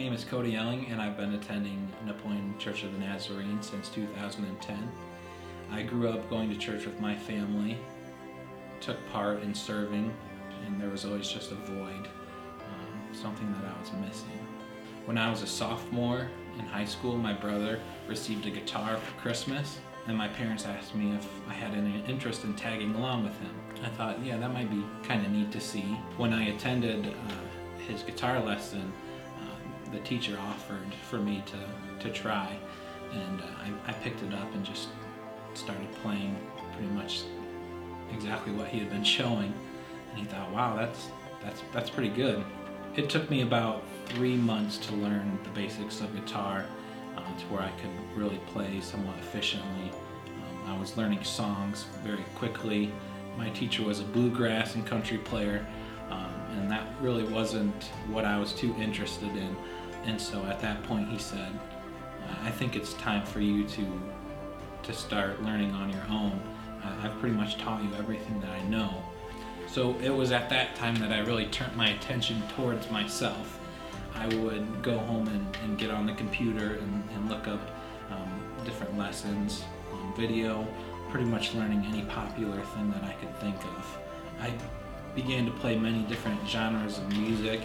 name is Cody Elling, and I've been attending Napoleon Church of the Nazarene since 2010. I grew up going to church with my family, took part in serving, and there was always just a void, um, something that I was missing. When I was a sophomore in high school, my brother received a guitar for Christmas, and my parents asked me if I had any interest in tagging along with him. I thought, yeah, that might be kind of neat to see. When I attended uh, his guitar lesson, the teacher offered for me to, to try, and uh, I, I picked it up and just started playing pretty much exactly what he had been showing. And he thought, wow, that's, that's, that's pretty good. It took me about three months to learn the basics of guitar uh, to where I could really play somewhat efficiently. Um, I was learning songs very quickly. My teacher was a bluegrass and country player, um, and that really wasn't what I was too interested in. And so at that point, he said, I think it's time for you to to start learning on your own. I've pretty much taught you everything that I know. So it was at that time that I really turned my attention towards myself. I would go home and, and get on the computer and, and look up um, different lessons on video, pretty much learning any popular thing that I could think of. I began to play many different genres of music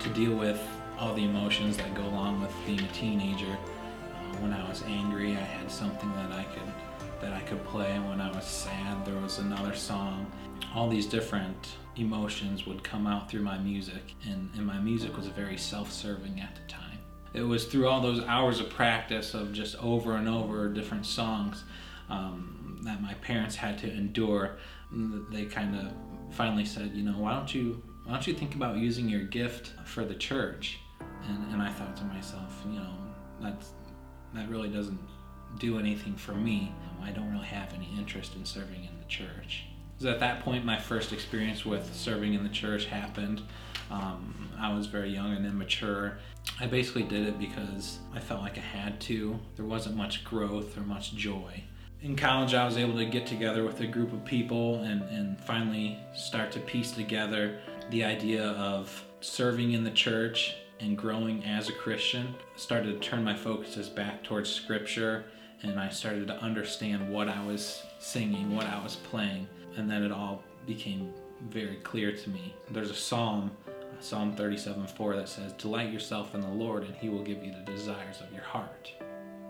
to deal with all the emotions that go along with being a teenager. Uh, when I was angry, I had something that I could that I could play. When I was sad, there was another song. All these different emotions would come out through my music, and, and my music was very self-serving at the time. It was through all those hours of practice of just over and over different songs um, that my parents had to endure. They kind of finally said, you know, why don't you why don't you think about using your gift for the church? And, and I thought to myself, you know, that's that really doesn't do anything for me. I don't really have any interest in serving in the church. So at that point, my first experience with serving in the church happened. Um, I was very young and immature. I basically did it because I felt like I had to. There wasn't much growth or much joy. In college, I was able to get together with a group of people and, and finally start to piece together the idea of serving in the church and growing as a Christian. I started to turn my focuses back towards Scripture and I started to understand what I was singing, what I was playing, and then it all became very clear to me. There's a psalm, Psalm 37 4, that says, Delight yourself in the Lord, and he will give you the desires of your heart.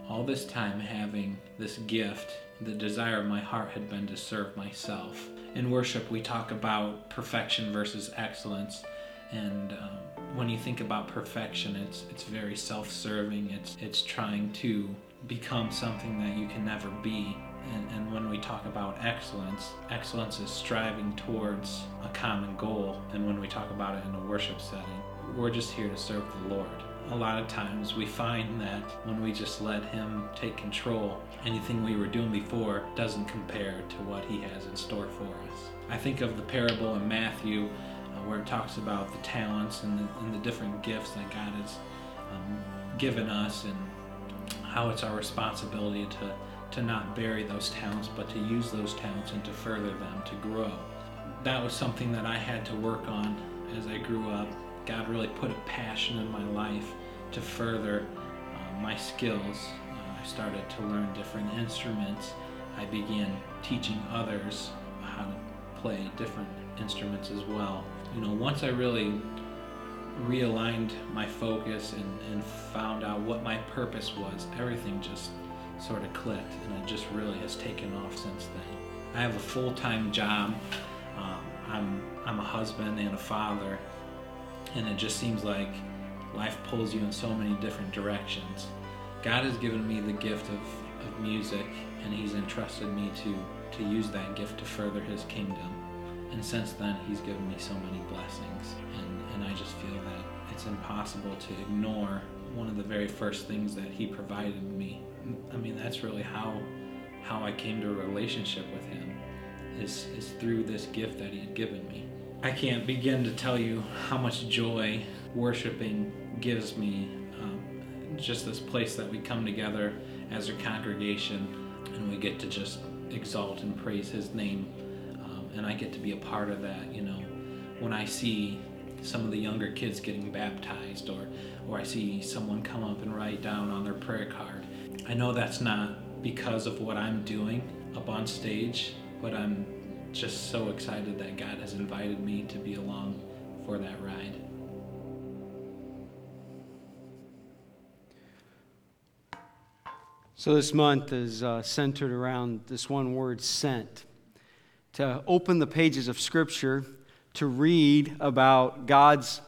All this time having this gift, the desire of my heart had been to serve myself. In worship, we talk about perfection versus excellence. And um, when you think about perfection, it's it's very self-serving. It's it's trying to become something that you can never be. And, and when we talk about excellence, excellence is striving towards a common goal. And when we talk about it in a worship setting, we're just here to serve the Lord. A lot of times we find that when we just let Him take control, anything we were doing before doesn't compare to what He has in store for us. I think of the parable in Matthew where it talks about the talents and the, and the different gifts that God has um, given us and how it's our responsibility to, to not bury those talents, but to use those talents and to further them to grow. That was something that I had to work on as I grew up. God really put a passion in my life to further uh, my skills. Uh, I started to learn different instruments. I began teaching others how to play different instruments as well. You know, once I really realigned my focus and, and found out what my purpose was, everything just sort of clicked and it just really has taken off since then. I have a full-time job. Um, I'm, I'm a husband and a father and it just seems like life pulls you in so many different directions. God has given me the gift of, of music and he's entrusted me to, to use that gift to further his kingdom. And since then, he's given me so many blessings. And, and I just feel that it's impossible to ignore one of the very first things that he provided me. I mean, that's really how, how I came to a relationship with him, is, is through this gift that he had given me. I can't begin to tell you how much joy worshiping gives me. Um, just this place that we come together as a congregation and we get to just exalt and praise his name and I get to be a part of that. You know, when I see some of the younger kids getting baptized or or I see someone come up and write down on their prayer card. I know that's not because of what I'm doing up on stage, but I'm just so excited that God has invited me to be along for that ride. So, this month is uh, centered around this one word, sent. To open the pages of Scripture, to read about God's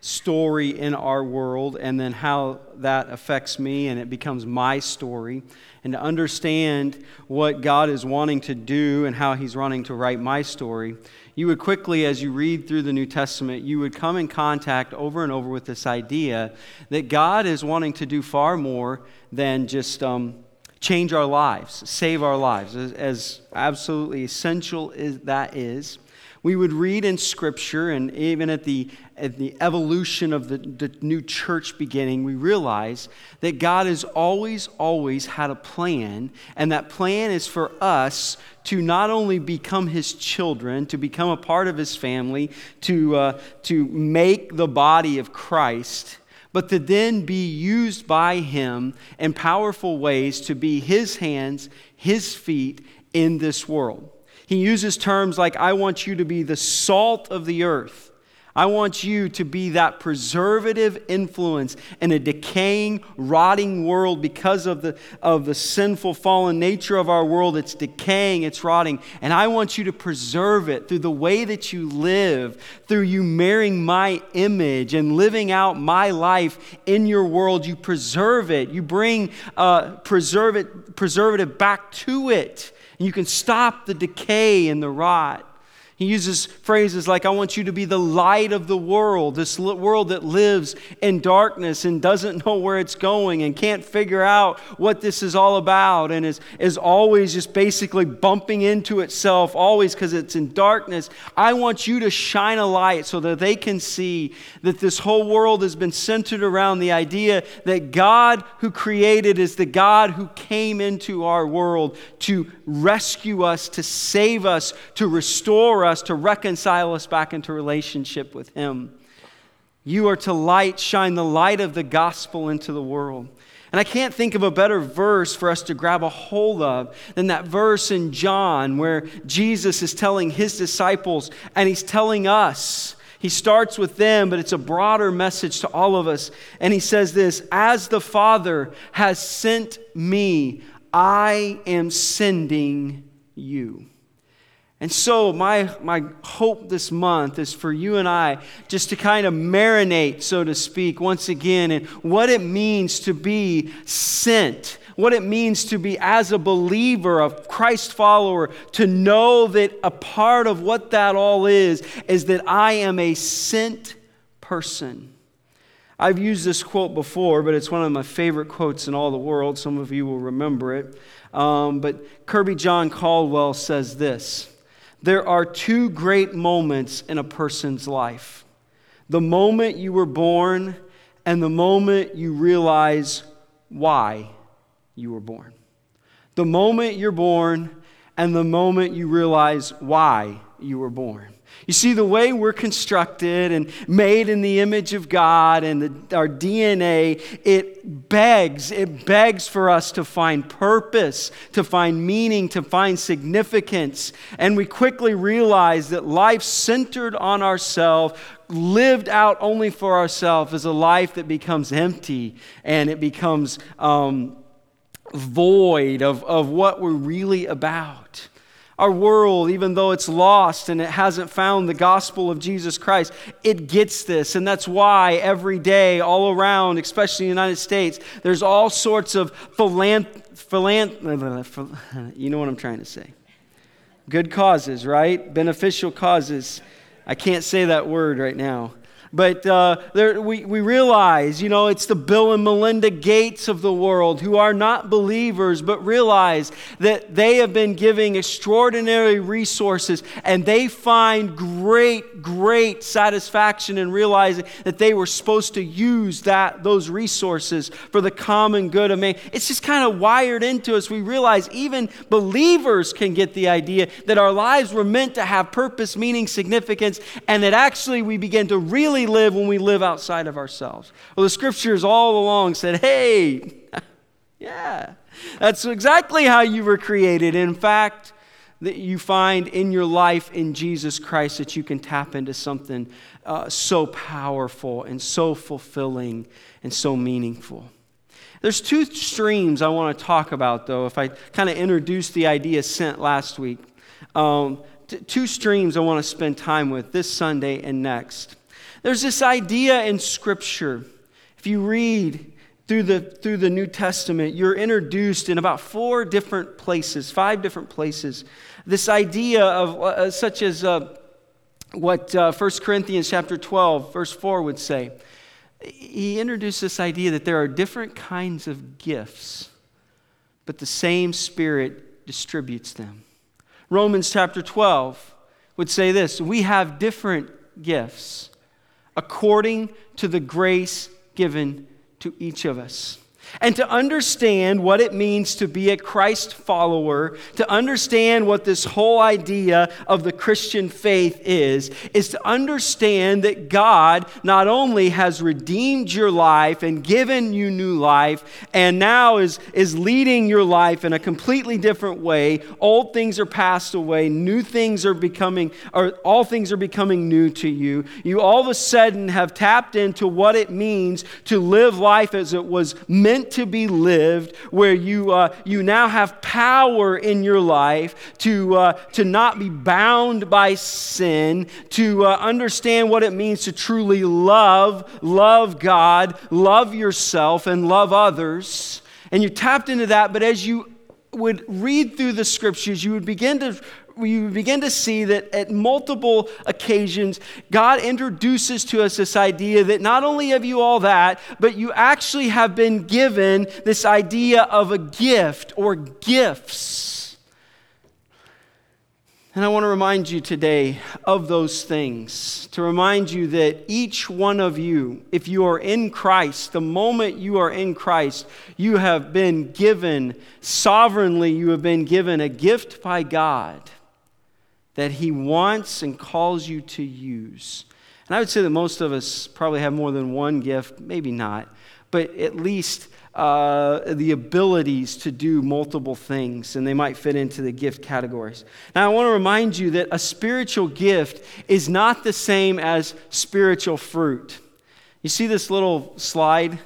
story in our world and then how that affects me and it becomes my story, and to understand what God is wanting to do and how He's wanting to write my story, you would quickly, as you read through the New Testament, you would come in contact over and over with this idea that God is wanting to do far more than just. Um, change our lives, save our lives, as, as absolutely essential as that is we would read in Scripture, and even at the, at the evolution of the, the new church beginning, we realize that God has always, always had a plan, and that plan is for us to not only become His children, to become a part of His family, to, uh, to make the body of Christ but to then be used by Him in powerful ways to be His hands, His feet in this world. He uses terms like, I want you to be the salt of the earth. I want you to be that preservative influence in a decaying, rotting world because of the, of the sinful, fallen nature of our world. It's decaying, it's rotting. And I want you to preserve it through the way that you live, through you marrying my image and living out my life in your world. You preserve it, you bring uh, preserve it, preservative back to it. And you can stop the decay and the rot. He uses phrases like, I want you to be the light of the world, this world that lives in darkness and doesn't know where it's going and can't figure out what this is all about and is, is always just basically bumping into itself, always because it's in darkness. I want you to shine a light so that they can see that this whole world has been centered around the idea that God who created is the God who came into our world to rescue us, to save us, to restore us, to reconcile us back into relationship with Him. You are to light, shine the light of the gospel into the world. And I can't think of a better verse for us to grab a hold of than that verse in John where Jesus is telling his disciples and he's telling us. He starts with them, but it's a broader message to all of us. And he says this As the Father has sent me, I am sending you. And so, my, my hope this month is for you and I just to kind of marinate, so to speak, once again, in what it means to be sent, what it means to be as a believer, a Christ follower, to know that a part of what that all is, is that I am a sent person. I've used this quote before, but it's one of my favorite quotes in all the world. Some of you will remember it. Um, but Kirbyjon Caldwell says this. There are two great moments in a person's life the moment you were born and the moment you realize why you were born. The moment you're born and the moment you realize why you were born. You see, the way we're constructed and made in the image of God and the, our DNA, it begs, it begs for us to find purpose, to find meaning, to find significance. And we quickly realize that life centered on ourselves, lived out only for ourselves, is a life that becomes empty and it becomes um, void of, of what we're really about. Our world, even though it's lost and it hasn't found the gospel of Jesus Christ, it gets this. And that's why every day, all around, especially in the United States, there's all sorts of philanth- philanth- you know what I'm trying to say. Good causes, right? Beneficial causes. I can't say that word right now. But uh, there, we, we realize, you know, it's the Bill and Melinda Gates of the world who are not believers, but realize that they have been giving extraordinary resources and they find great, great satisfaction in realizing that they were supposed to use that, those resources for the common good of man. It's just kind of wired into us. We realize even believers can get the idea that our lives were meant to have purpose, meaning, significance, and that actually we begin to really live when we live outside of ourselves. Well, the scriptures all along said, hey, yeah, that's exactly how you were created. In fact, that you find in your life in Jesus Christ that you can tap into something uh, so powerful and so fulfilling and so meaningful. There's two streams I want to talk about, though, if I kind of introduced the idea sent last week. Um, t- two streams I want to spend time with this Sunday and next. There's this idea in Scripture. If you read through the, through the New Testament, you're introduced in about four different places, five different places. This idea of uh, such as uh, what uh, 1 Corinthians chapter 12, verse 4 would say. He introduced this idea that there are different kinds of gifts, but the same Spirit distributes them. Romans chapter 12 would say this We have different gifts according to the grace given to each of us and to understand what it means to be a Christ follower, to understand what this whole idea of the Christian faith is, is to understand that God not only has redeemed your life and given you new life, and now is, is leading your life in a completely different way. Old things are passed away, new things are becoming, or all things are becoming new to you. You all of a sudden have tapped into what it means to live life as it was meant meant to be lived, where you, uh, you now have power in your life to, uh, to not be bound by sin, to uh, understand what it means to truly love, love God, love yourself, and love others. And you tapped into that, but as you would read through the scriptures, you would begin to we begin to see that at multiple occasions, God introduces to us this idea that not only have you all that, but you actually have been given this idea of a gift or gifts. And I want to remind you today of those things, to remind you that each one of you, if you are in Christ, the moment you are in Christ, you have been given, sovereignly, you have been given a gift by God that He wants and calls you to use. And I would say that most of us probably have more than one gift, maybe not, but at least uh, the abilities to do multiple things, and they might fit into the gift categories. Now, I want to remind you that a spiritual gift is not the same as spiritual fruit. You see this little slide?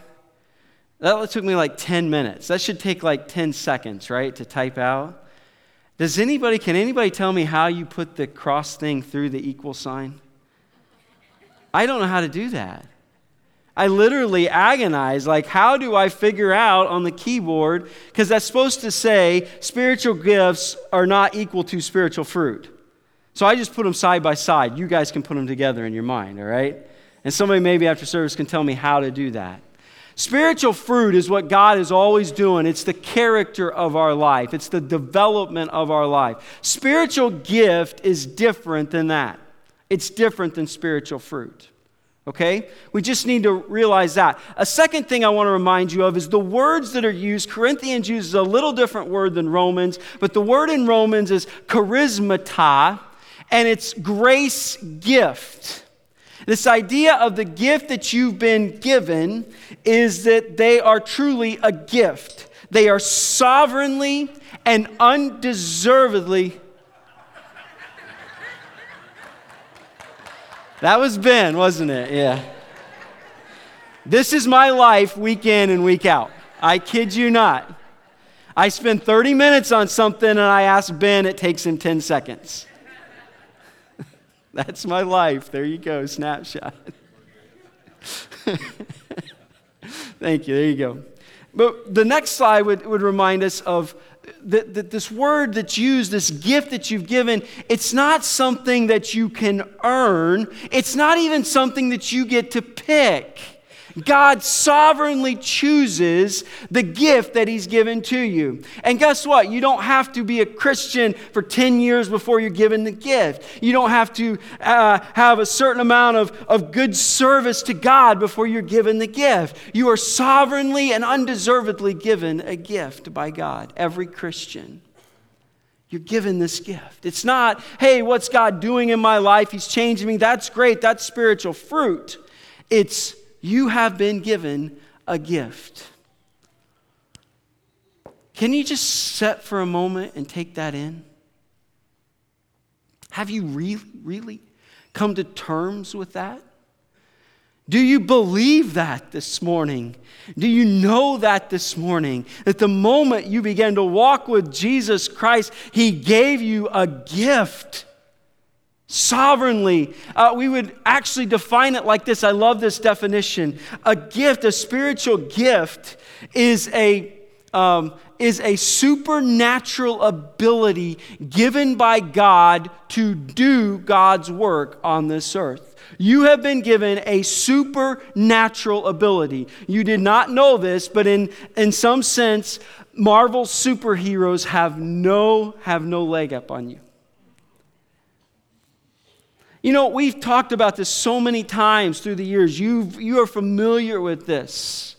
That took me like 10 minutes. That should take like 10 seconds, right, to type out. Does anybody, can anybody tell me how you put the cross thing through the equal sign? I don't know how to do that. I literally agonize, like, how do I figure out on the keyboard? Because that's supposed to say spiritual gifts are not equal to spiritual fruit. So I just put them side by side. You guys can put them together in your mind, all right? And somebody maybe after service can tell me how to do that. Spiritual fruit is what God is always doing. It's the character of our life, it's the development of our life. Spiritual gift is different than that, it's different than spiritual fruit. Okay? We just need to realize that. A second thing I want to remind you of is the words that are used. Corinthians uses a little different word than Romans, but the word in Romans is charismata, and it's grace gift. This idea of the gift that you've been given is that they are truly a gift. They are sovereignly and undeservedly. That was Ben, wasn't it? Yeah. This is my life week in and week out. I kid you not. I spend 30 minutes on something and I ask Ben, it takes him 10 seconds. That's my life. There you go, snapshot. Thank you. There you go. But the next slide would, would remind us of that, that this word that's used, this gift that you've given, it's not something that you can earn. It's not even something that you get to pick. God sovereignly chooses the gift that He's given to you. And guess what? You don't have to be a Christian for 10 years before you're given the gift. You don't have to uh, have a certain amount of, of good service to God before you're given the gift. You are sovereignly and undeservedly given a gift by God, every Christian. You're given this gift. It's not, hey, what's God doing in my life? He's changing me. That's great. That's spiritual fruit. It's you have been given a gift. Can you just sit for a moment and take that in? Have you really, really come to terms with that? Do you believe that this morning? Do you know that this morning? That the moment you began to walk with Jesus Christ, He gave you a gift sovereignly. Uh, we would actually define it like this. I love this definition. A gift, a spiritual gift, is a um, is a supernatural ability given by God to do God's work on this earth. You have been given a supernatural ability. You did not know this, but in, in some sense, Marvel superheroes have no, have no leg up on you. You know, we've talked about this so many times through the years. you you are familiar with this.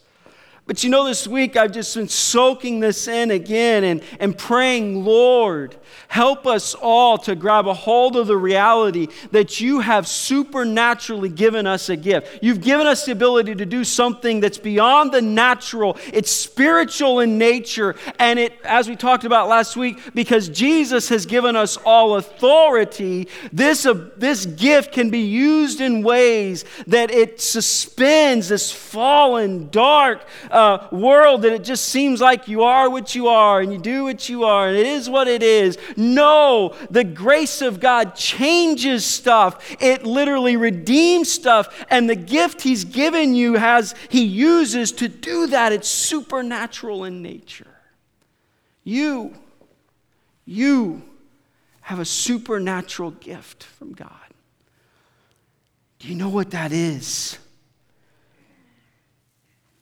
But you know, this week I've just been soaking this in again and, and praying, Lord, help us all to grab a hold of the reality that you have supernaturally given us a gift. You've given us the ability to do something that's beyond the natural, it's spiritual in nature. And it, as we talked about last week, because Jesus has given us all authority, this, uh, this gift can be used in ways that it suspends this fallen, dark, uh, uh, world that it just seems like you are what you are and you do what you are and it is what it is. No, the grace of God changes stuff. It literally redeems stuff. And the gift He's given you has He uses to do that. It's supernatural in nature. You, you have a supernatural gift from God. Do you know what that is?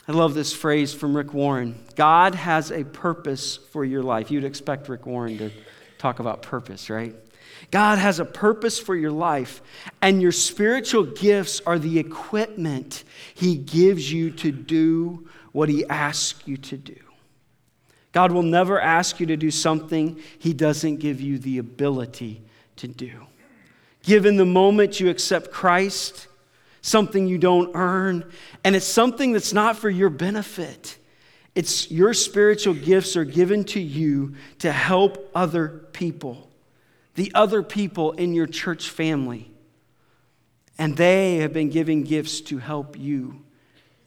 I love this phrase from Rick Warren God has a purpose for your life. You'd expect Rick Warren to talk about purpose, right? God has a purpose for your life, and your spiritual gifts are the equipment He gives you to do what He asks you to do. God will never ask you to do something He doesn't give you the ability to do. Given the moment you accept Christ, something you don't earn, and it's something that's not for your benefit. It's your spiritual gifts are given to you to help other people, the other people in your church family. And they have been giving gifts to help you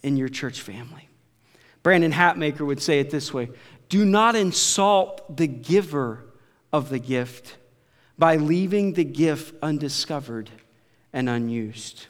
in your church family. Brandon Hatmaker would say it this way Do not insult the giver of the gift by leaving the gift undiscovered and unused.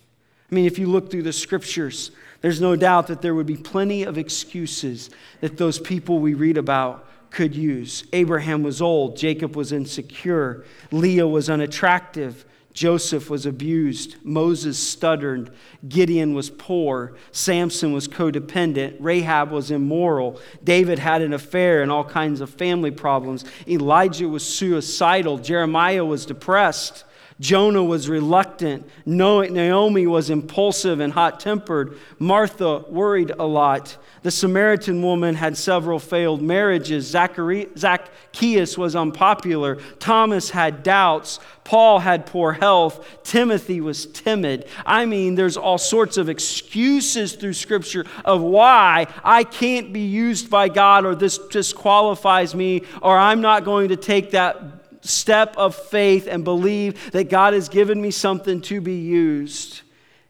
I mean, if you look through the scriptures, there's no doubt that there would be plenty of excuses that those people we read about could use. Abraham was old, Jacob was insecure, Leah was unattractive, Joseph was abused, Moses stuttered, Gideon was poor, Samson was codependent, Rahab was immoral, David had an affair and all kinds of family problems, Elijah was suicidal, Jeremiah was depressed. Jonah was reluctant. Naomi was impulsive and hot tempered. Martha worried a lot. The Samaritan woman had several failed marriages. Zacchaeus was unpopular. Thomas had doubts. Paul had poor health. Timothy was timid. I mean, there's all sorts of excuses through Scripture of why I can't be used by God or this disqualifies me or I'm not going to take that step of faith and believe that God has given me something to be used.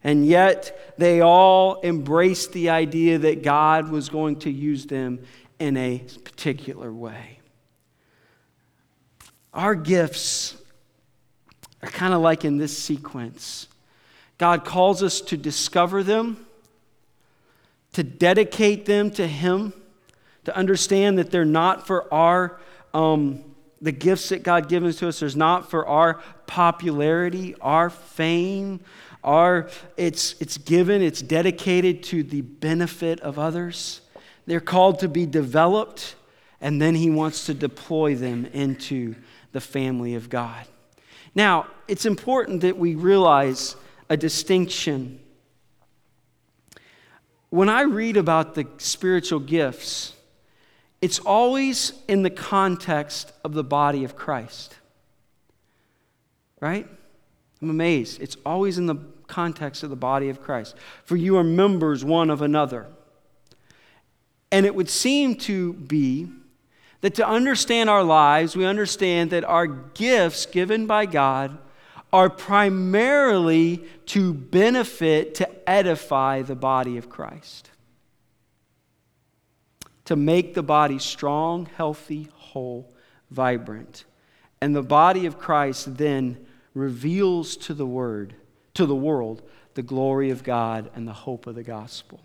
And yet, they all embraced the idea that God was going to use them in a particular way. Our gifts are kind of like in this sequence God calls us to discover them, to dedicate them to Him, to understand that they're not for our um, the gifts that God gives to us, is not for our popularity, our fame, our, it's, it's given, it's dedicated to the benefit of others. They're called to be developed, and then He wants to deploy them into the family of God. Now, it's important that we realize a distinction. When I read about the spiritual gifts, it's always in the context of the body of Christ. Right? I'm amazed. It's always in the context of the body of Christ. For you are members one of another. And it would seem to be that to understand our lives, we understand that our gifts given by God are primarily to benefit, to edify the body of Christ, to make the body strong, healthy, whole, vibrant. And the body of Christ then reveals to the word, to the world, the glory of God and the hope of the gospel.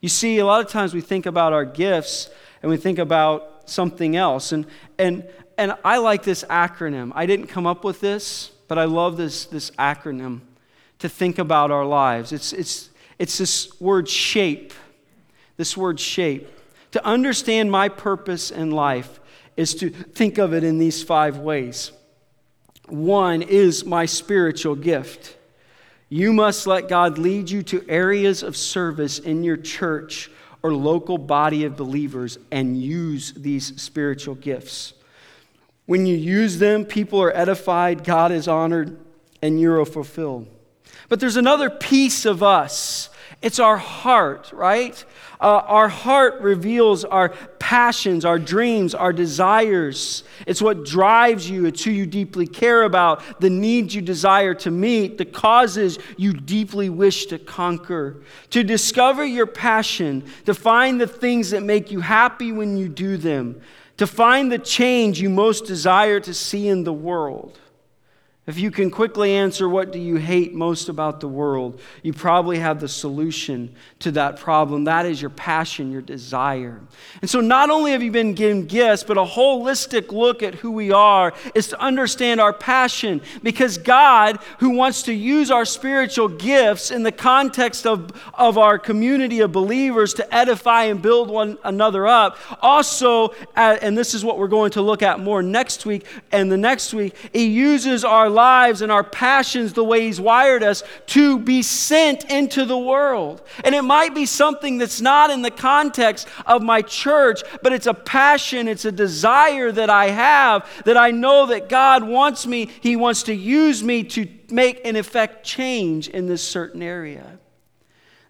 You see, a lot of times we think about our gifts and we think about something else. And, and, and I like this acronym. I didn't come up with this, but I love this, this acronym to think about our lives. It's, it's, it's this word shape. This word shape. To understand my purpose in life is to think of it in these five ways. One is my spiritual gift. You must let God lead you to areas of service in your church or local body of believers and use these spiritual gifts. When you use them, people are edified, God is honored, and you're fulfilled. But there's another piece of us. It's our heart, right? Uh, our heart reveals our passions, our dreams, our desires. It's what drives you. It's who you deeply care about, the needs you desire to meet, the causes you deeply wish to conquer. To discover your passion, to find the things that make you happy when you do them, to find the change you most desire to see in the world. If you can quickly answer, what do you hate most about the world? You probably have the solution to that problem. That is your passion, your desire. And so, not only have you been given gifts, but a holistic look at who we are is to understand our passion. Because God, who wants to use our spiritual gifts in the context of, of our community of believers to edify and build one another up, also, uh, and this is what we're going to look at more next week and the next week, He uses our lives and our passions the way He's wired us to be sent into the world. And it might be something that's not in the context of my church, but it's a passion, it's a desire that I have that I know that God wants me, He wants to use me to make and effect change in this certain area.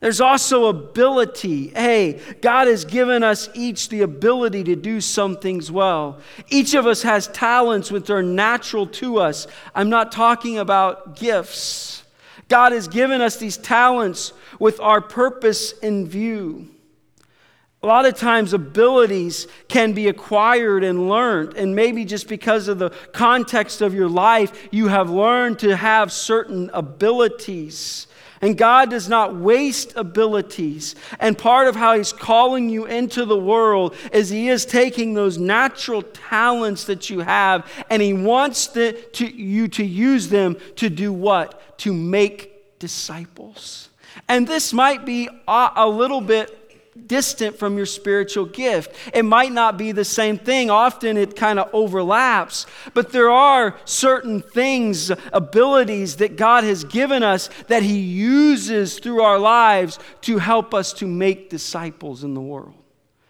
There's also ability. Hey, God has given us each the ability to do some things well. Each of us has talents which are natural to us. I'm not talking about gifts. God has given us these talents with our purpose in view. A lot of times, abilities can be acquired and learned, and maybe just because of the context of your life, you have learned to have certain abilities. And God does not waste abilities. And part of how He's calling you into the world is He is taking those natural talents that you have and He wants the, to, you to use them to do what? To make disciples. And this might be a, a little bit distant from your spiritual gift. It might not be the same thing. Often it kind of overlaps, but there are certain things, abilities that God has given us that He uses through our lives to help us to make disciples in the world.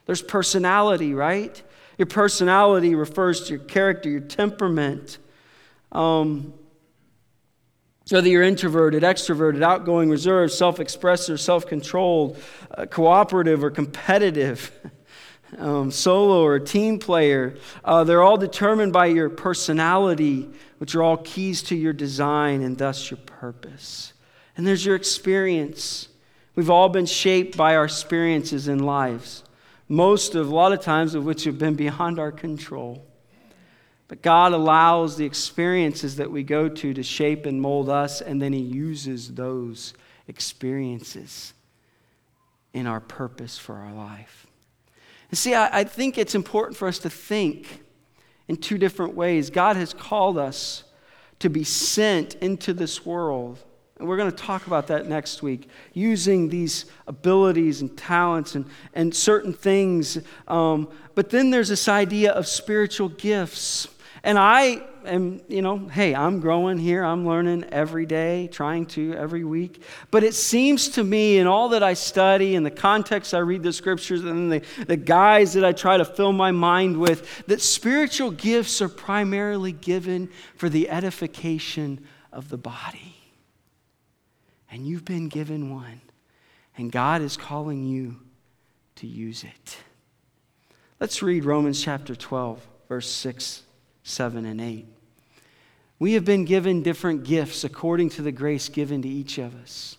There's personality, right? Your personality refers to your character, your temperament. Um, whether you're introverted, extroverted, outgoing, reserved, self expressive, self controlled, uh, cooperative, or competitive, um, solo or team player, uh, they're all determined by your personality, which are all keys to your design and thus your purpose. And there's your experience. We've all been shaped by our experiences in lives, most of, a lot of times, of which have been beyond our control. But God allows the experiences that we go to to shape and mold us, and then He uses those experiences in our purpose for our life. And see, I, I think it's important for us to think in two different ways. God has called us to be sent into this world. And we're going to talk about that next week, using these abilities and talents and, and certain things. Um, but then there's this idea of spiritual gifts. And I am, you know, hey, I'm growing here. I'm learning every day, trying to every week. But it seems to me, in all that I study and the context I read the scriptures and the, the guys that I try to fill my mind with, that spiritual gifts are primarily given for the edification of the body. And you've been given one, and God is calling you to use it. Let's read Romans chapter 12, verse 6 7 and 8. We have been given different gifts according to the grace given to each of us.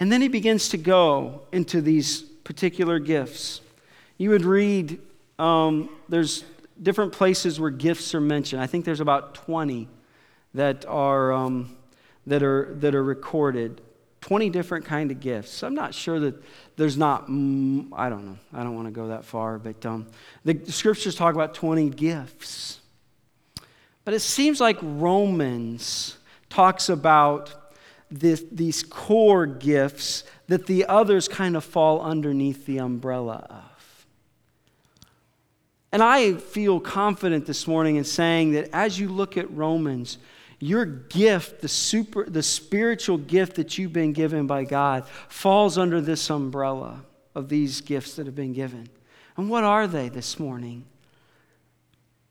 And then he begins to go into these particular gifts. You would read, um, there's different places where gifts are mentioned. I think there's about 20 that are, um, that are, that are recorded. 20 different kind of gifts. I'm not sure that there's not, I don't know. I don't want to go that far, but um, the scriptures talk about 20 gifts. But it seems like Romans talks about this, these core gifts that the others kind of fall underneath the umbrella of. And I feel confident this morning in saying that as you look at Romans, your gift, the, super, the spiritual gift that you've been given by God, falls under this umbrella of these gifts that have been given. And what are they this morning?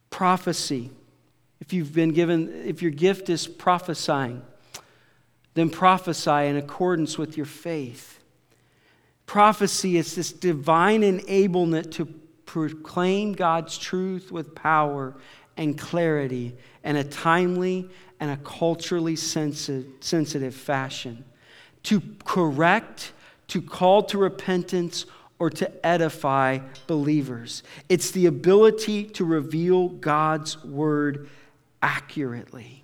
Prophecy, if you've been given, if your gift is prophesying, then prophesy in accordance with your faith. Prophecy is this divine enablement to proclaim God's truth with power and clarity in a timely and a culturally sensitive fashion. To correct, to call to repentance, or to edify believers. It's the ability to reveal God's word accurately.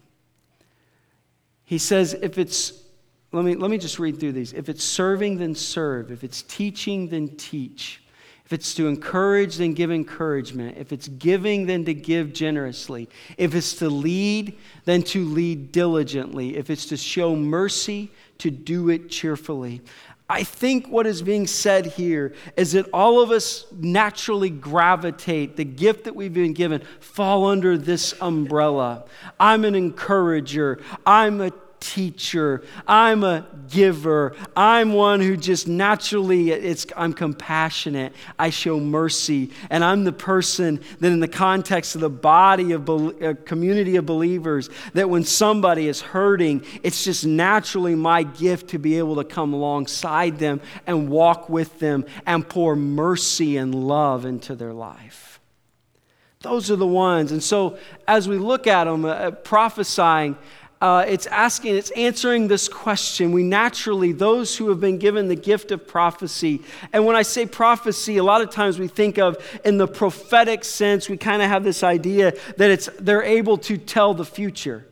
He says, if it's, let me, let me just read through these. If it's serving, then serve. If it's teaching, then teach. If it's to encourage, then give encouragement. If it's giving, then to give generously. If it's to lead, then to lead diligently. If it's to show mercy, to do it cheerfully. I think what is being said here is that all of us naturally gravitate, the gift that we've been given, fall under this umbrella. I'm an encourager, I'm a teacher. I'm a giver. I'm one who just naturally it's I'm compassionate. I show mercy, and I'm the person that in the context of the body of a uh, community of believers that when somebody is hurting, it's just naturally my gift to be able to come alongside them and walk with them and pour mercy and love into their life. Those are the ones. And so as we look at them, uh, prophesying, uh, it's asking, it's answering this question. We naturally, those who have been given the gift of prophecy, and when I say prophecy, a lot of times we think of in the prophetic sense, we kind of have this idea that it's they're able to tell the future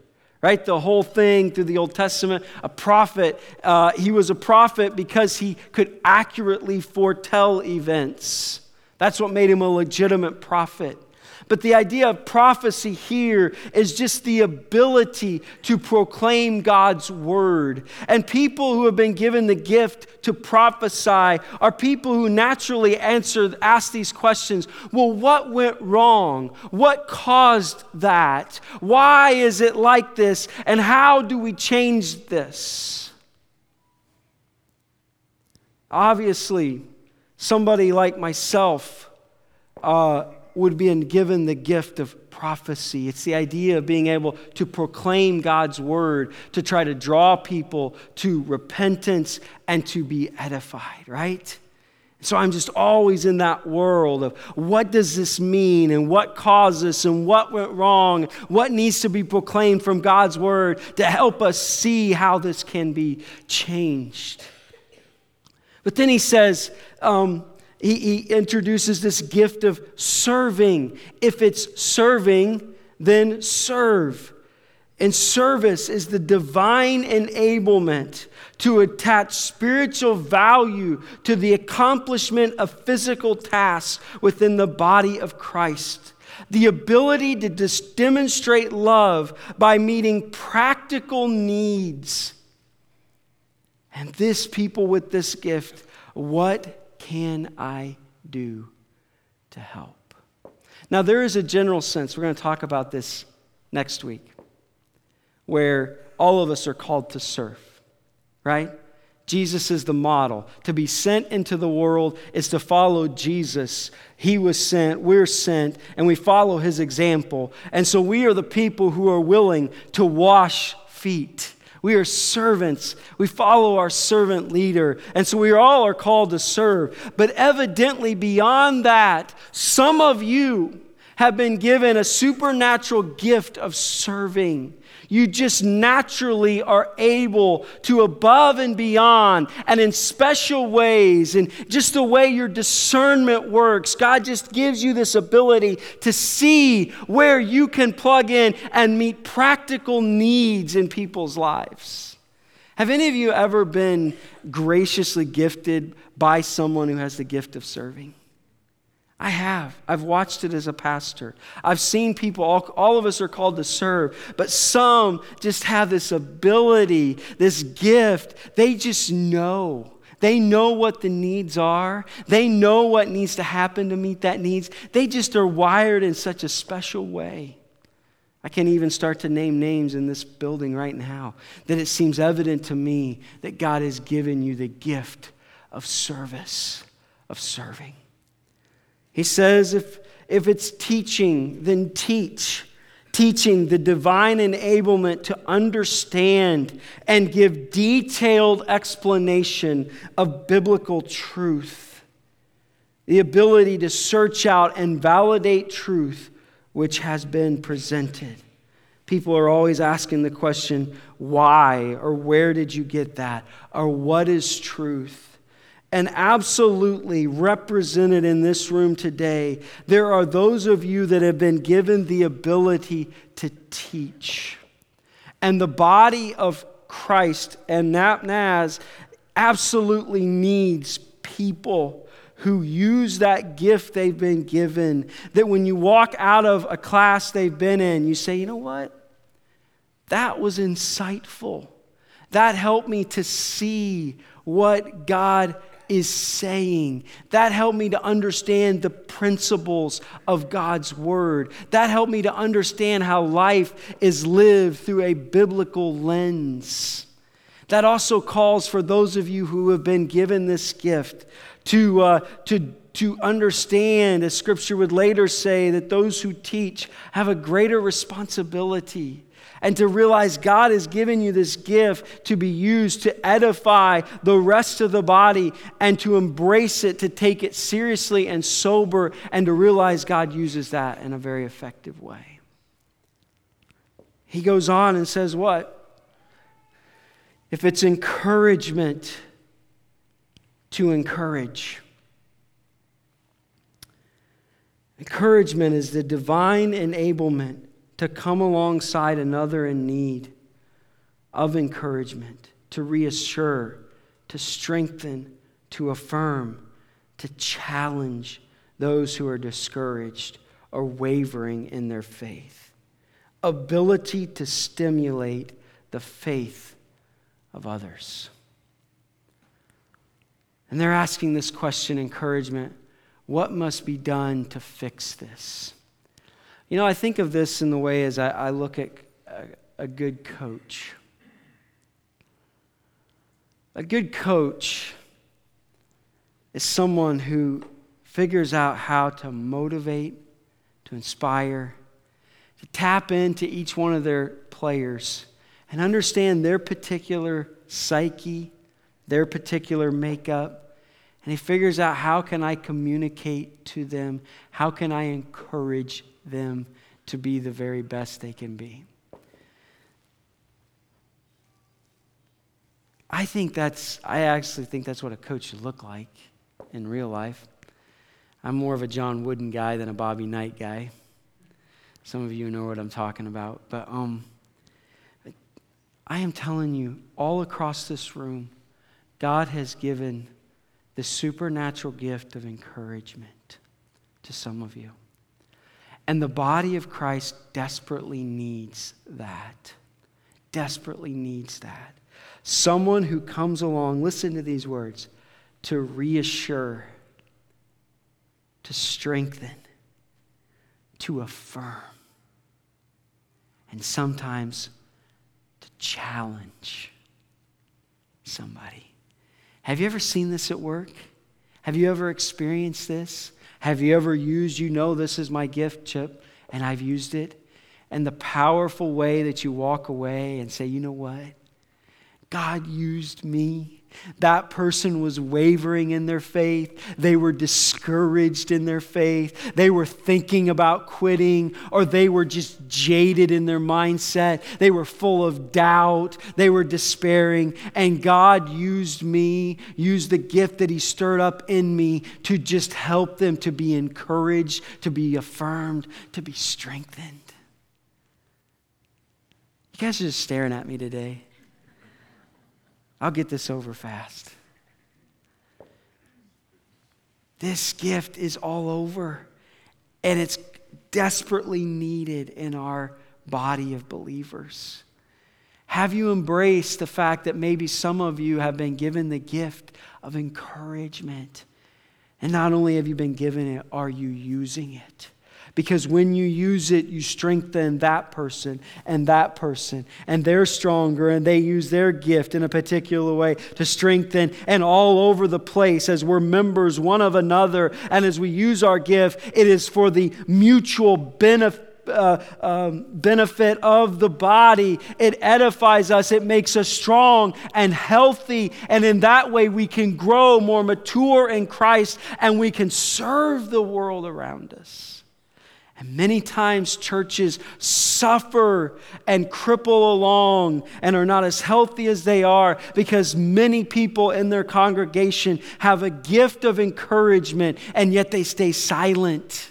right? The whole thing through the Old Testament. A prophet, uh, he was a prophet because he could accurately foretell events. That's what made him a legitimate prophet. But the idea of prophecy here is just the ability to proclaim God's word. And people who have been given the gift to prophesy are people who naturally answer, ask these questions well, what went wrong? What caused that? Why is it like this? And how do we change this? Obviously, somebody like myself. Uh, would be given the gift of prophecy. It's the idea of being able to proclaim God's word, to try to draw people to repentance and to be edified, right? So I'm just always in that world of what does this mean and what caused this and what went wrong, what needs to be proclaimed from God's word to help us see how this can be changed. But then he says, um, he, he introduces this gift of serving. If it's serving, then serve. And service is the divine enablement to attach spiritual value to the accomplishment of physical tasks within the body of Christ. the ability to demonstrate love by meeting practical needs. And this people with this gift, what can I do to help? Now, there is a general sense, we're going to talk about this next week, where all of us are called to serve, right? Jesus is the model. To be sent into the world is to follow Jesus. He was sent, we're sent, and we follow his example. And so we are the people who are willing to wash feet. We are servants. We follow our servant leader. And so we all are called to serve. But evidently, beyond that, some of you have been given a supernatural gift of serving. You just naturally are able to above and beyond and in special ways, and just the way your discernment works. God just gives you this ability to see where you can plug in and meet practical needs in people's lives. Have any of you ever been graciously gifted by someone who has the gift of serving? I have. I've watched it as a pastor. I've seen people, all, all, of us are called to serve, but some just have this ability, this gift. They just know. They know what the needs are. They know what needs to happen to meet that needs. They just are wired in such a special way. I can't even start to name names in this building right now that it seems evident to me that God has given you the gift of service, of serving. He says, if, if it's teaching, then teach. Teaching the divine enablement to understand and give detailed explanation of biblical truth. The ability to search out and validate truth which has been presented. People are always asking the question, why, or where did you get that, or what is truth? And absolutely represented in this room today, there are those of you that have been given the ability to teach. And the body of Christ and NapNaz absolutely needs people who use that gift they've been given. That when you walk out of a class they've been in, you say, you know what? That was insightful. That helped me to see what God is saying. That helped me to understand the principles of God's word. That helped me to understand how life is lived through a biblical lens. That also calls for those of you who have been given this gift to, uh, to, to understand, as scripture would later say, that those who teach have a greater responsibility and to realize God has given you this gift to be used to edify the rest of the body and to embrace it, to take it seriously and sober, and to realize God uses that in a very effective way. He goes on and says, What? If it's encouragement, to encourage. Encouragement is the divine enablement to come alongside another in need of encouragement, to reassure, to strengthen, to affirm, to challenge those who are discouraged or wavering in their faith. Ability to stimulate the faith of others. And they're asking this question encouragement what must be done to fix this? You know, I think of this in the way as I, I look at a, a good coach. A good coach is someone who figures out how to motivate, to inspire, to tap into each one of their players and understand their particular psyche, their particular makeup. And he figures out how can I communicate to them? How can I encourage them to be the very best they can be. I think that's, I actually think that's what a coach should look like in real life. I'm more of a John Wooden guy than a Bobby Knight guy. Some of you know what I'm talking about. But um, I am telling you, all across this room, God has given the supernatural gift of encouragement to some of you. And the body of Christ desperately needs that. Desperately needs that. Someone who comes along, listen to these words, to reassure, to strengthen, to affirm, and sometimes to challenge somebody. Have you ever seen this at work? Have you ever experienced this? Have you ever used, you know, this is my gift, Chip, and I've used it? And the powerful way that you walk away and say, you know what? God used me. That person was wavering in their faith. They were discouraged in their faith. They were thinking about quitting, or they were just jaded in their mindset. They were full of doubt. They were despairing. And God used me, used the gift that He stirred up in me to just help them to be encouraged, to be affirmed, to be strengthened. You guys are just staring at me today. I'll get this over fast. This gift is all over, and it's desperately needed in our body of believers. Have you embraced the fact that maybe some of you have been given the gift of encouragement? And not only have you been given it, are you using it? Because when you use it, you strengthen that person and that person, and they're stronger, and they use their gift in a particular way to strengthen, and all over the place as we're members one of another. And as we use our gift, it is for the mutual benefit. Uh, um, benefit of the body. It edifies us, it makes us strong and healthy, and in that way we can grow more mature in Christ and we can serve the world around us. And many times churches suffer and cripple along and are not as healthy as they are because many people in their congregation have a gift of encouragement and yet they stay silent.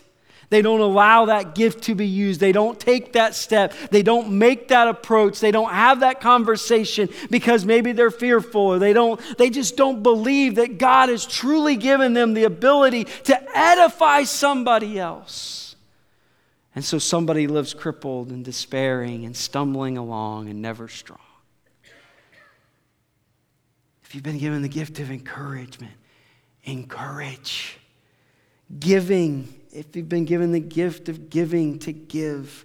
They don't allow that gift to be used. They don't take that step. They don't make that approach. They don't have that conversation because maybe they're fearful or they don't they just don't believe that God has truly given them the ability to edify somebody else. And so somebody lives crippled and despairing and stumbling along and never strong. If you've been given the gift of encouragement, encourage. Giving, if you've been given the gift of giving, to give.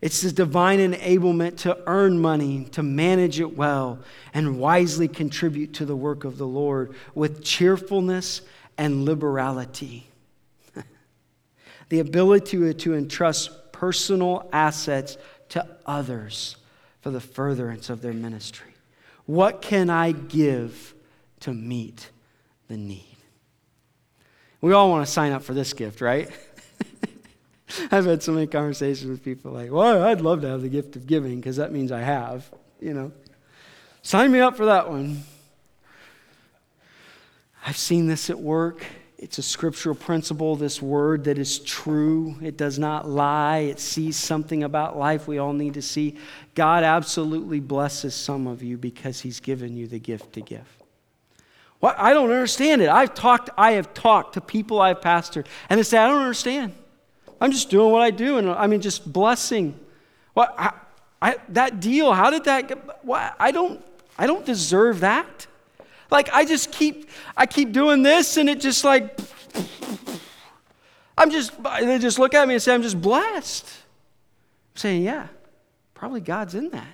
It's the divine enablement to earn money, to manage it well, and wisely contribute to the work of the Lord with cheerfulness and liberality the ability to, to entrust personal assets to others for the furtherance of their ministry. What can I give to meet the need? We all want to sign up for this gift, right? I've had so many conversations with people like, well, I'd love to have the gift of giving because that means I have, you know. Sign me up for that one. I've seen this at work. It's a scriptural principle, this word that is true. It does not lie. It sees something about life we all need to see. God absolutely blesses some of you because He's given you the gift to give. Well, I don't understand it. I've talked, I have talked to people I've pastored, and they say, I don't understand. I'm just doing what I do, and I mean, just blessing. What I, I, that deal? How did that? Get, what, I don't. I don't deserve that. Like I just keep I keep doing this and it just like I'm just they just look at me and say I'm just blessed. I'm saying, yeah, probably God's in that.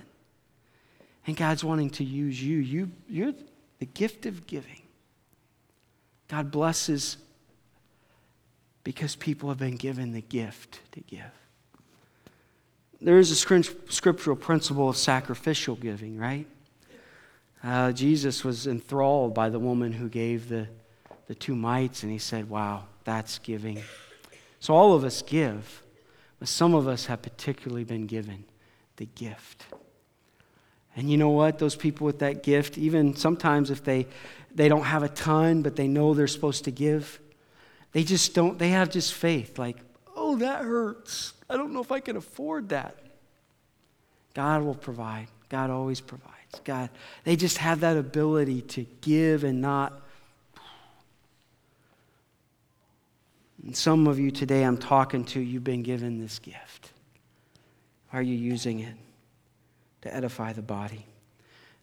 And God's wanting to use you. You you're the gift of giving. God blesses because people have been given the gift to give. There is a scriptural principle of sacrificial giving, right? Uh, Jesus was enthralled by the woman who gave the, the two mites, and he said, Wow, that's giving. So all of us give, but some of us have particularly been given the gift. And you know what? Those people with that gift, even sometimes if they, they don't have a ton, but they know they're supposed to give, they just don't, they have just faith. Like, oh, that hurts. I don't know if I can afford that. God will provide. God always provides. God, they just have that ability to give and not. And some of you today I'm talking to, you've been given this gift. Are you using it to edify the body?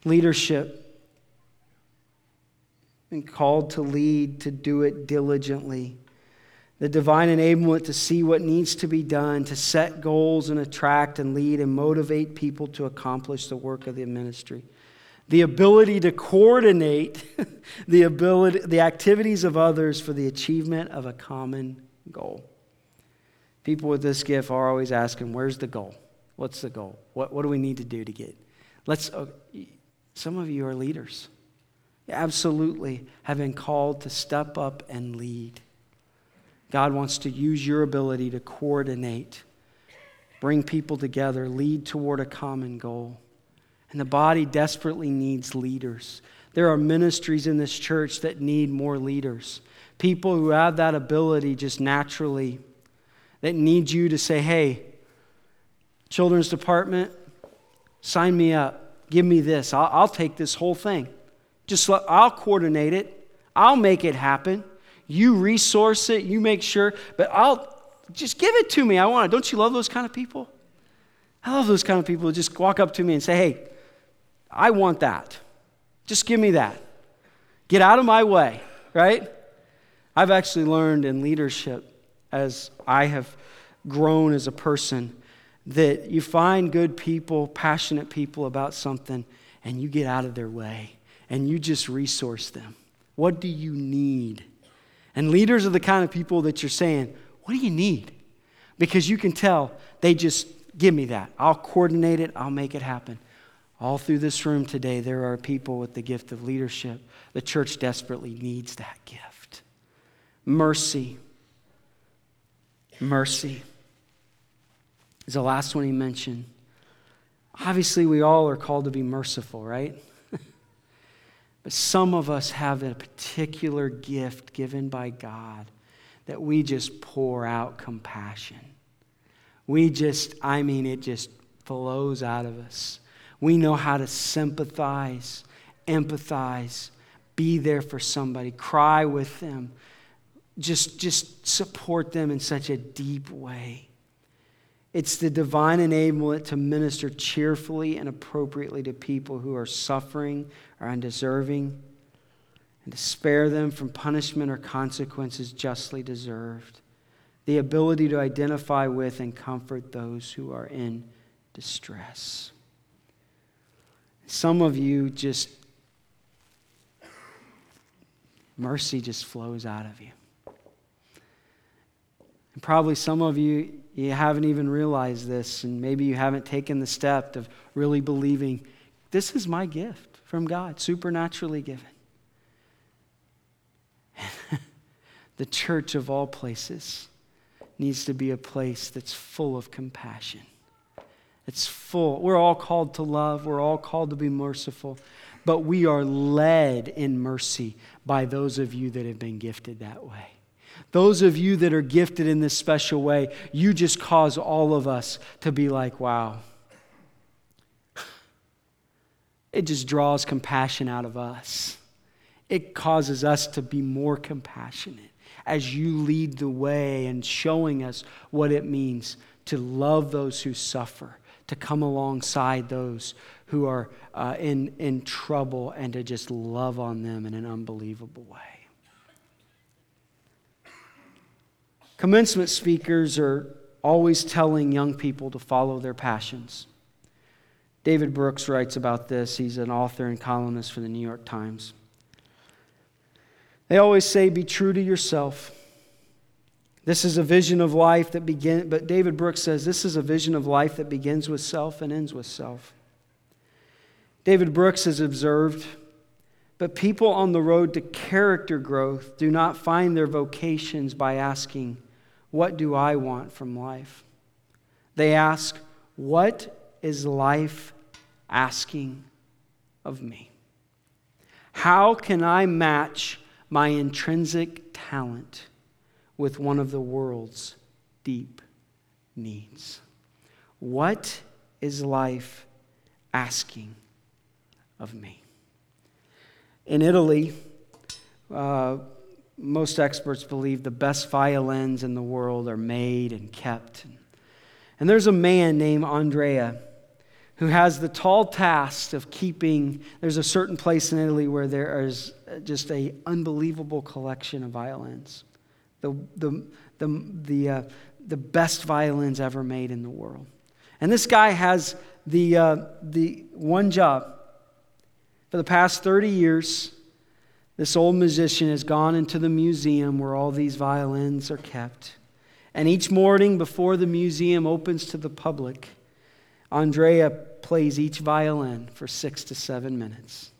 Leadership, been called to lead, to do it diligently. The divine enablement to see what needs to be done, to set goals and attract and lead and motivate people to accomplish the work of the ministry the ability to coordinate the, ability, the activities of others for the achievement of a common goal. People with this gift are always asking, Where's the goal? What's the goal? What, what do we need to do to get? Let's, uh, some of you are leaders. You absolutely have been called to step up and lead. God wants to use your ability to coordinate, bring people together, lead toward a common goal. And the body desperately needs leaders. There are ministries in this church that need more leaders. People who have that ability just naturally, that need you to say, hey, children's department, sign me up. Give me this. I'll, I'll take this whole thing. Just let, I'll coordinate it. I'll make it happen. You resource it. You make sure. But I'll just give it to me. I want it. Don't you love those kind of people? I love those kind of people who just walk up to me and say, hey, I want that. Just give me that. Get out of my way, right? I've actually learned in leadership as I have grown as a person that you find good people, passionate people about something, and you get out of their way and you just resource them. What do you need? And leaders are the kind of people that you're saying, What do you need? Because you can tell they just give me that. I'll coordinate it, I'll make it happen. All through this room today, there are people with the gift of leadership. The church desperately needs that gift. Mercy. Mercy is the last one he mentioned. Obviously, we all are called to be merciful, right? But some of us have a particular gift given by God that we just pour out compassion. We just, I mean, it just flows out of us. We know how to sympathize, empathize, be there for somebody, cry with them, just, just support them in such a deep way. It's the divine enablement to minister cheerfully and appropriately to people who are suffering or undeserving, and to spare them from punishment or consequences justly deserved. The ability to identify with and comfort those who are in distress. Some of you just, mercy just flows out of you. And probably some of you, you haven't even realized this, and maybe you haven't taken the step of really believing this is my gift from God, supernaturally given. the church of all places needs to be a place that's full of compassion. It's full. We're all called to love, we're all called to be merciful, but we are led in mercy by those of you that have been gifted that way. Those of you that are gifted in this special way, you just cause all of us to be like, wow. It just draws compassion out of us. It causes us to be more compassionate as you lead the way and showing us what it means to love those who suffer to come alongside those who are uh, in, in trouble and to just love on them in an unbelievable way. Commencement speakers are always telling young people to follow their passions. David Brooks writes about this. He's an author and columnist for the New York Times. They always say, be true to yourself. This is a vision of life that begins, but David Brooks says this is a vision of life that begins with self and ends with self. David Brooks has observed, but people on the road to character growth do not find their vocations by asking, What do I want from life? They ask, What is life asking of me? How can I match my intrinsic talent? with one of the world's deep needs. What is life asking of me? In Italy, uh, most experts believe the best violins in the world are made and kept. And there's a man named Andrea who has the tall task of keeping there's a certain place in Italy where there is just a unbelievable collection of violins. The the the the, uh, the best violins ever made in the world. And this guy has the uh, the one job for the past 30 years this old musician has gone into the museum where all these violins are kept. And each morning before the museum opens to the public, Andrea plays each violin for six to seven minutes.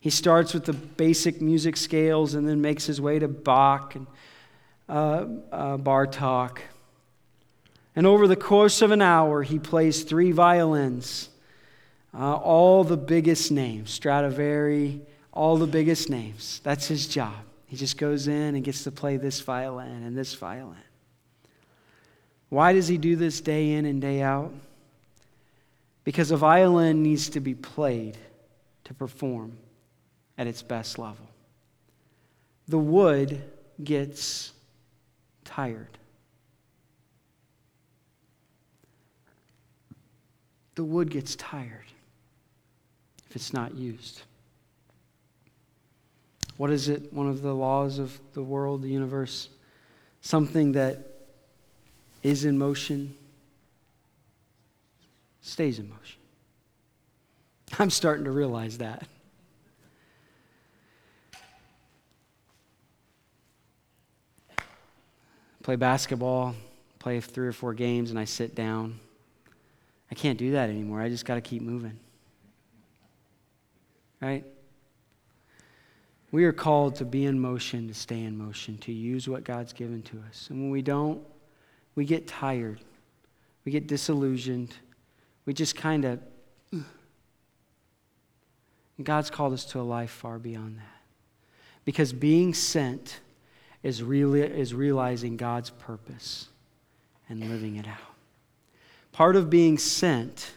He starts with the basic music scales and then makes his way to Bach and uh, uh, Bartok. And over the course of an hour, he plays three violins, uh, all the biggest names Stradivari, all the biggest names. That's his job. He just goes in and gets to play this violin and this violin. Why does he do this day in and day out? Because a violin needs to be played to perform at its best level. The wood gets tired. The wood gets tired if it's not used. What is it? One of the laws of the world, the universe? Something that is in motion stays in motion. I'm starting to realize that. Play basketball, play three or four games, and I sit down. I can't do that anymore. I just got to keep moving. Right? We are called to be in motion, to stay in motion, to use what God's given to us. And when we don't, we get tired. We get disillusioned. We just kind of. God's called us to a life far beyond that. Because being sent is, really, is realizing God's purpose and living it out. Part of being sent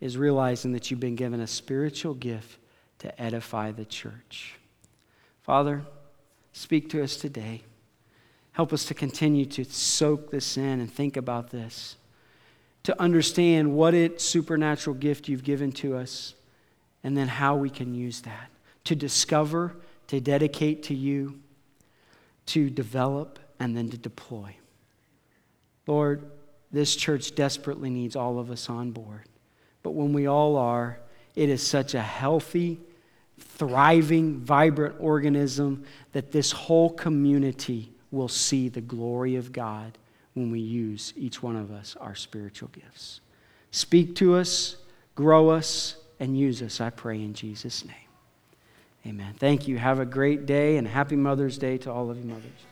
is realizing that you've been given a spiritual gift to edify the church. Father, speak to us today. Help us to continue to soak this in and think about this, to understand what it supernatural gift you've given to us, and then how we can use that to discover, to dedicate to you, to develop, and then to deploy. Lord, this church desperately needs all of us on board. But when we all are, it is such a healthy, thriving, vibrant organism that this whole community will see the glory of God when we use each one of us our spiritual gifts. Speak to us, grow us, and use us, I pray in Jesus' name. Amen. Thank you. Have a great day and happy Mother's Day to all of you mothers.